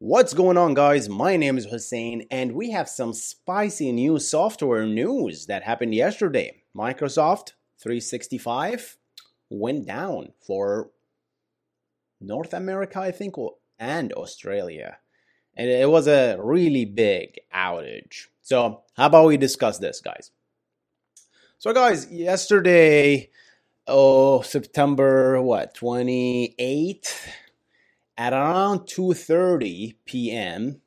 What's going on, guys? My name is Hussein, and we have some spicy new software news that happened yesterday. Microsoft 365 went down for North America, I think, and Australia. And it was a really big outage. So, how about we discuss this, guys? So, guys, yesterday, oh, September what, 28th? At around 2:30 p.m.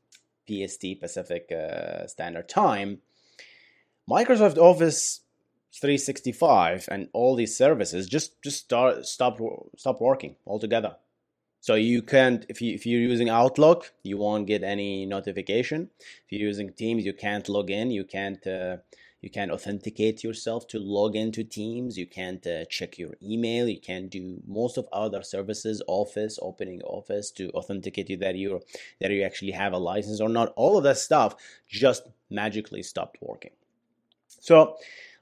PST Pacific uh, Standard Time, Microsoft Office 365 and all these services just just start stop stop working altogether. So you can't if you if you're using Outlook, you won't get any notification. If you're using Teams, you can't log in. You can't uh, you can't authenticate yourself to log into teams. You can't uh, check your email. You can't do most of other services office opening office to authenticate you that you that you actually have a license or not. All of that stuff just magically stopped working. So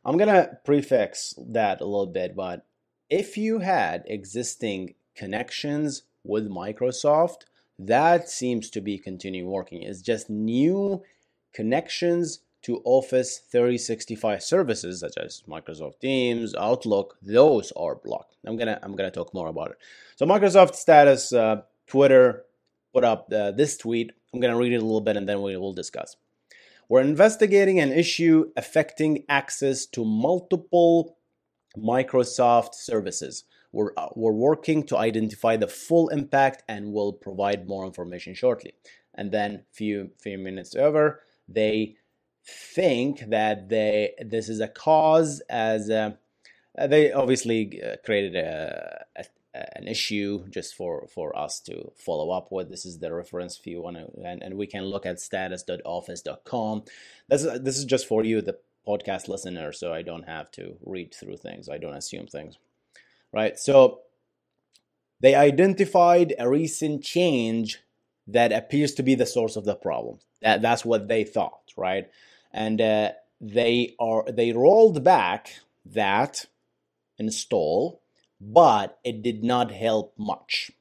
i'm gonna prefix that a little bit but if you had existing connections with microsoft that seems to be continuing working. It's just new connections to Office 365 services such as Microsoft Teams, Outlook, those are blocked. I'm gonna I'm gonna talk more about it. So Microsoft status, uh, Twitter put up uh, this tweet. I'm gonna read it a little bit and then we will discuss. We're investigating an issue affecting access to multiple Microsoft services. We're, uh, we're working to identify the full impact and will provide more information shortly. And then few few minutes over, they think that they this is a cause as a, uh, they obviously uh, created a, a, an issue just for for us to follow up with. This is the reference if you want to and, and we can look at status.office.com this is this is just for you the podcast listener so i don't have to read through things. I don't assume things. Right? So they identified a recent change that appears to be the source of the problem. That that's what they thought right and uh, they are they rolled back that install, but it did not help much.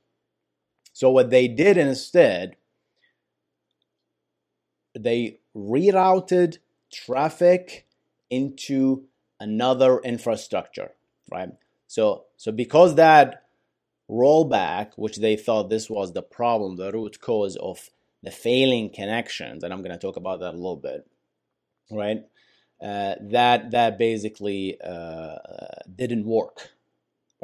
So what they did instead, they rerouted traffic into another infrastructure, right? So so because that rollback, which they thought this was the problem, the root cause of the failing connections, and I'm going to talk about that a little bit right? Uh, that that basically uh, didn't work,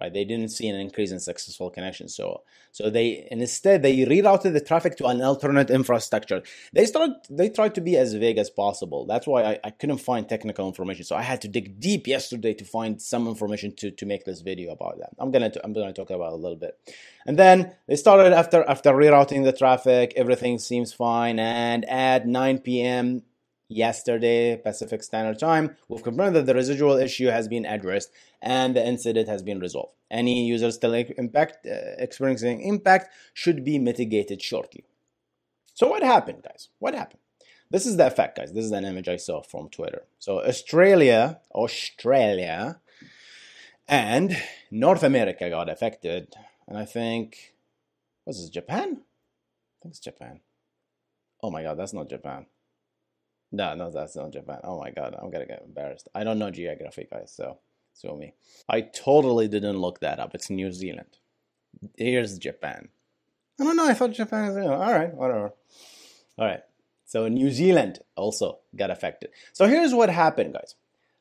right? They didn't see an increase in successful connections. So so they instead they rerouted the traffic to an alternate infrastructure. They started they tried to be as vague as possible. That's why I, I couldn't find technical information. So I had to dig deep yesterday to find some information to, to make this video about that. I'm gonna I'm gonna talk about a little bit. And then they started after after rerouting the traffic, everything seems fine. And at 9 p.m yesterday Pacific Standard Time, we've confirmed that the residual issue has been addressed and the incident has been resolved. Any user still impact, uh, experiencing impact should be mitigated shortly. So what happened, guys? What happened? This is the effect, guys. This is an image I saw from Twitter. So Australia, Australia, and North America got affected, and I think was this Japan? I think it's Japan. Oh my god, that's not Japan. No, no, that's not Japan. Oh my god, I'm gonna get embarrassed. I don't know geography, guys. So So me. I totally didn't look that up. It's New Zealand. Here's Japan. I don't know. I thought Japan is. You know, all right, whatever. All right. So New Zealand also got affected. So here's what happened, guys.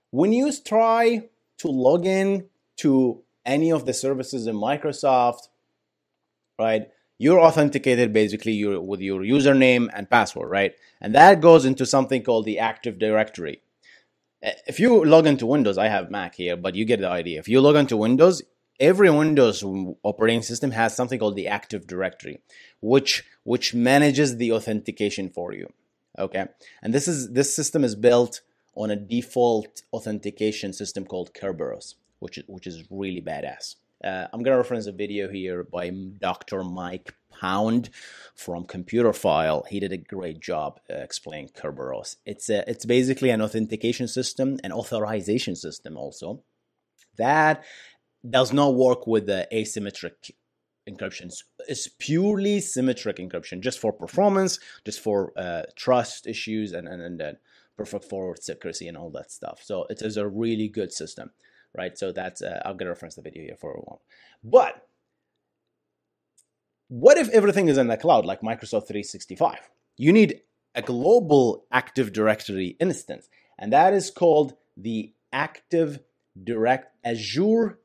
When you try to log in to any of the services in Microsoft, right? You're authenticated basically with your username and password, right? And that goes into something called the Active Directory. Eh, if you log into Windows, I have Mac here, but you get the idea. If you log into Windows, every Windows operating system has something called the Active Directory, which which manages the authentication for you. Okay, and this is this system is built on a default authentication system called Kerberos, which which is really badass. Uh, I'm gonna reference a video here by Dr. Mike Pound from Computerphile. He did a great job uh, explaining Kerberos. It's a, it's basically an authentication system, an authorization system also that does not work with the asymmetric encryption. It's purely symmetric encryption, just for performance, just for uh, trust issues, and and, and uh, perfect forward secrecy and all that stuff. So it is a really good system, right? So that's uh, I'm gonna reference the video here for a while. But what if everything is in the cloud, like Microsoft 365? You need a global Active Directory instance, and that is called the Active Direct Azure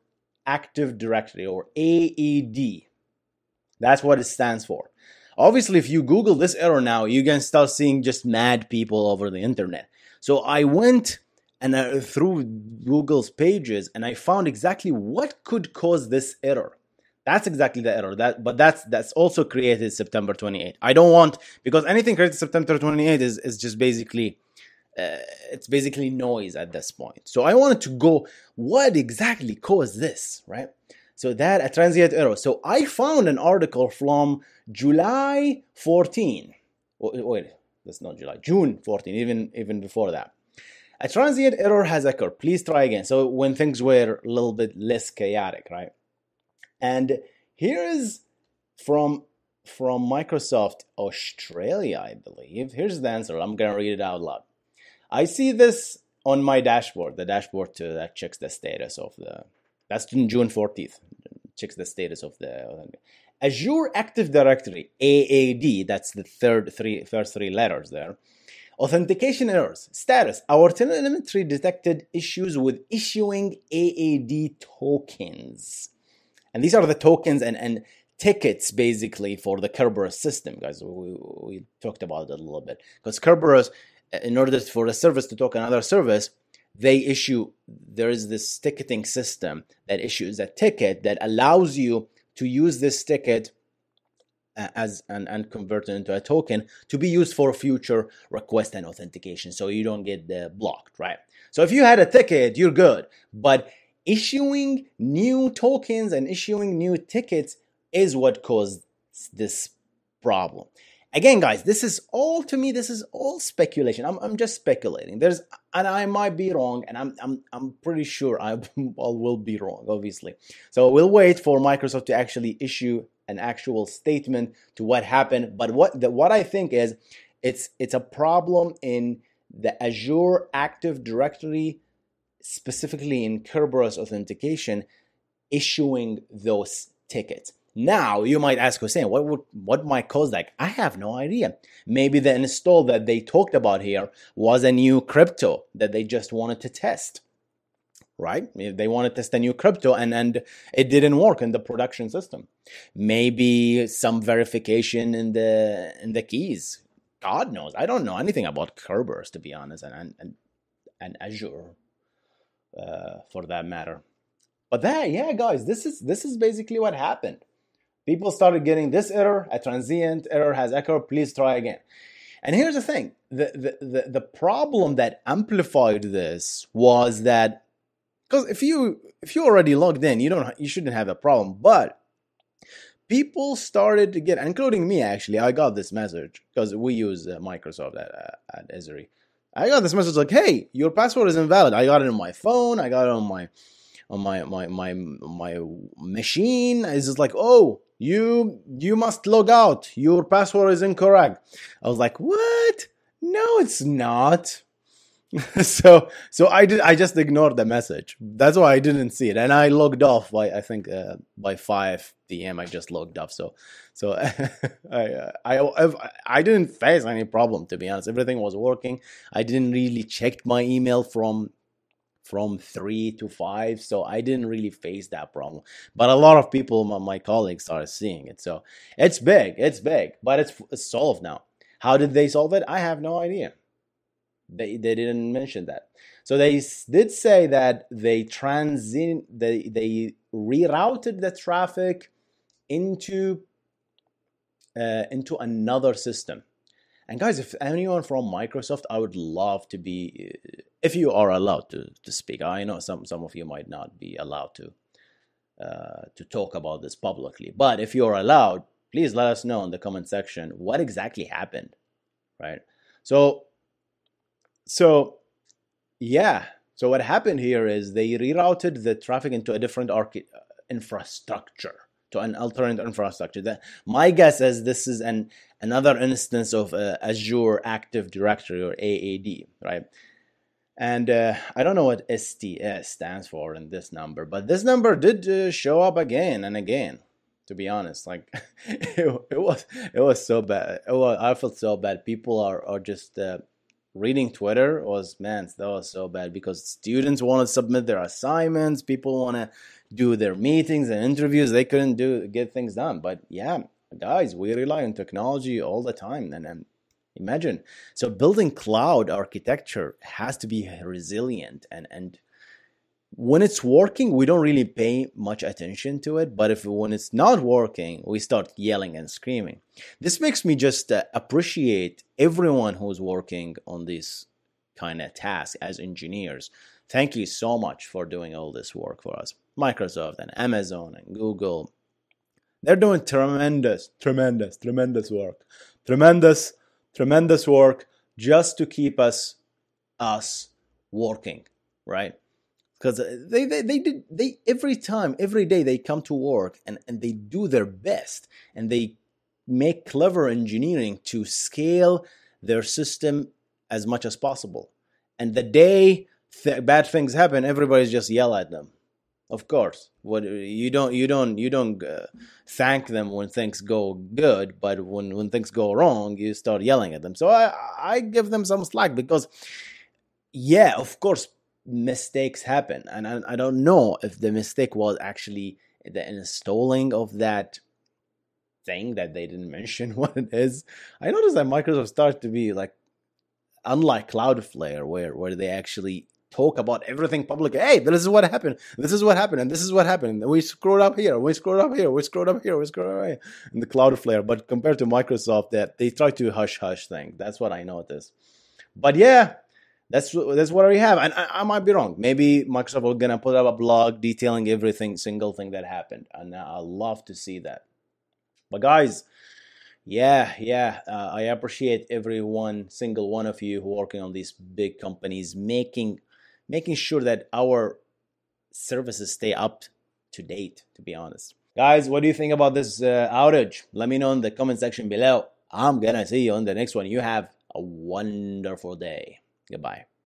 Active Directory or AED. That's what it stands for. Obviously, if you Google this error now, you can start seeing just mad people over the internet. So I went and through Google's pages and I found exactly what could cause this error. That's exactly the error. That, but that's that's also created September 28. I don't want because anything created September 28 is is just basically uh, it's basically noise at this point. So I wanted to go, what exactly caused this, right? So that a transient error. So I found an article from July 14. Wait, that's not July, June 14, even even before that. A transient error has occurred. Please try again. So when things were a little bit less chaotic, right? And here is from from Microsoft Australia, I believe. Here's the answer. I'm gonna read it out loud. I see this on my dashboard, the dashboard to, that checks the status of the. That's June 14th. Checks the status of the Azure Active Directory AAD. That's the third three first three letters there. Authentication errors. Status. Our telemetry detected issues with issuing AAD tokens. And these are the tokens and, and tickets basically for the Kerberos system, guys. We, we talked about it a little bit. Because Kerberos uh, in order for a service to talk another service, they issue there is this ticketing system that issues a ticket that allows you to use this ticket as and, and convert it into a token to be used for future request and authentication so you don't get blocked right? So if you had a ticket you're good. But issuing new tokens and issuing new tickets is what caused this problem. Again guys this is all to me this is all speculation. I'm, I'm just speculating. There's and i might be wrong and i'm i'm, I'm pretty sure i will be wrong obviously. So we'll wait for microsoft to actually issue an actual statement to what happened but what the, what i think is it's it's a problem in the azure active directory specifically in kerberos authentication issuing those tickets now you might ask Hussein, what would what might cause that? I have no idea. Maybe the install that they talked about here was a new crypto that they just wanted to test. Right? They wanted to test a new crypto and, and it didn't work in the production system. Maybe some verification in the in the keys. God knows. I don't know anything about Kerberos to be honest, and and, and Azure uh, for that matter. But that, yeah, guys, this is this is basically what happened people started getting this error, a transient error has occurred, please try again. And here's the thing the, the, the, the problem that amplified this was that because if you if you already logged in, you don't you shouldn't have a problem. But people started to get, including me actually, I got this message because we use uh, Microsoft at, uh, at Esri. I got this message like, "Hey, your password is invalid." I got it on my phone. I got it on my on my my my my machine. It's just like, "Oh, you you must log out your password is incorrect i was like what no it's not so so I did I just ignored the message. That's why I didn't see it, and I logged off by I think uh, by five p.m. I just logged off. So so I, I I didn't face any problem to be honest. Everything was working. I didn't really check my email from from three to five, so I didn't really face that problem. But a lot of people, my, my colleagues, are seeing it. So it's big, it's big, but it's, it's solved now. How did they solve it? I have no idea. They they didn't mention that. So they did say that they transit they they rerouted the traffic into uh, into another system. And guys, if anyone from Microsoft, I would love to be, if you are allowed to to speak. I know some some of you might not be allowed to uh, to talk about this publicly, but if you're allowed, please let us know in the comment section what exactly happened, right? So so, yeah. So what happened here is they rerouted the traffic into a different uh, infrastructure to an alternate infrastructure. That my guess is this is an another instance of uh, Azure Active Directory or AAD, right? And uh, I don't know what STS stands for in this number, but this number did uh, show up again and again. To be honest, like it, it, was, it was so bad. Was, I felt so bad. People are are just uh, reading Twitter was man, that was so bad because students want to submit their assignments, people want to do their meetings and interviews. They couldn't do get things done. But yeah, guys, we rely on technology all the time, and, and imagine so building cloud architecture has to be resilient and and when it's working, we don't really pay much attention to it. But if when it's not working, we start yelling and screaming. This makes me just uh, appreciate everyone who's working on this kind of task as engineers. Thank you so much for doing all this work for us. Microsoft and Amazon and Google. They're doing tremendous, tremendous, tremendous work. Tremendous, tremendous work just to keep us us working, right? Because uh, they, they they did they every time every day they come to work and and they do their best and they make clever engineering to scale their system as much as possible. And the day th- bad things happen everybody's just yell at them. Of course. What you don't you don't you don't uh, thank them when things go good but when when things go wrong you start yelling at them. So i i give them some slack because yeah of course mistakes happen and I, I don't know if the mistake was actually the installing of that thing that they didn't mention what it is. I noticed that microsoft started to be like unlike cloudflare where where they actually talk about everything public. Hey this is what happened. This is what happened and this is what happened. We screwed up here. We screwed up here. We screwed up here. We screwed up here. In the cloudflare but compared to microsoft that they try to hush hush thing. That's what i noticed. But yeah that's that's what we have, and I, I, might be wrong. Maybe Microsoft will gonna put up a blog detailing everything, single thing that happened, and I love to see that. But guys, yeah, yeah, uh, I appreciate every one single one of you who working on these big companies, making making sure that our services stay up to date. To be honest, guys, what do you think about this uh, outage? Let me know in the comment section below. I'm gonna see you on the next one. You have a wonderful day. Goodbye.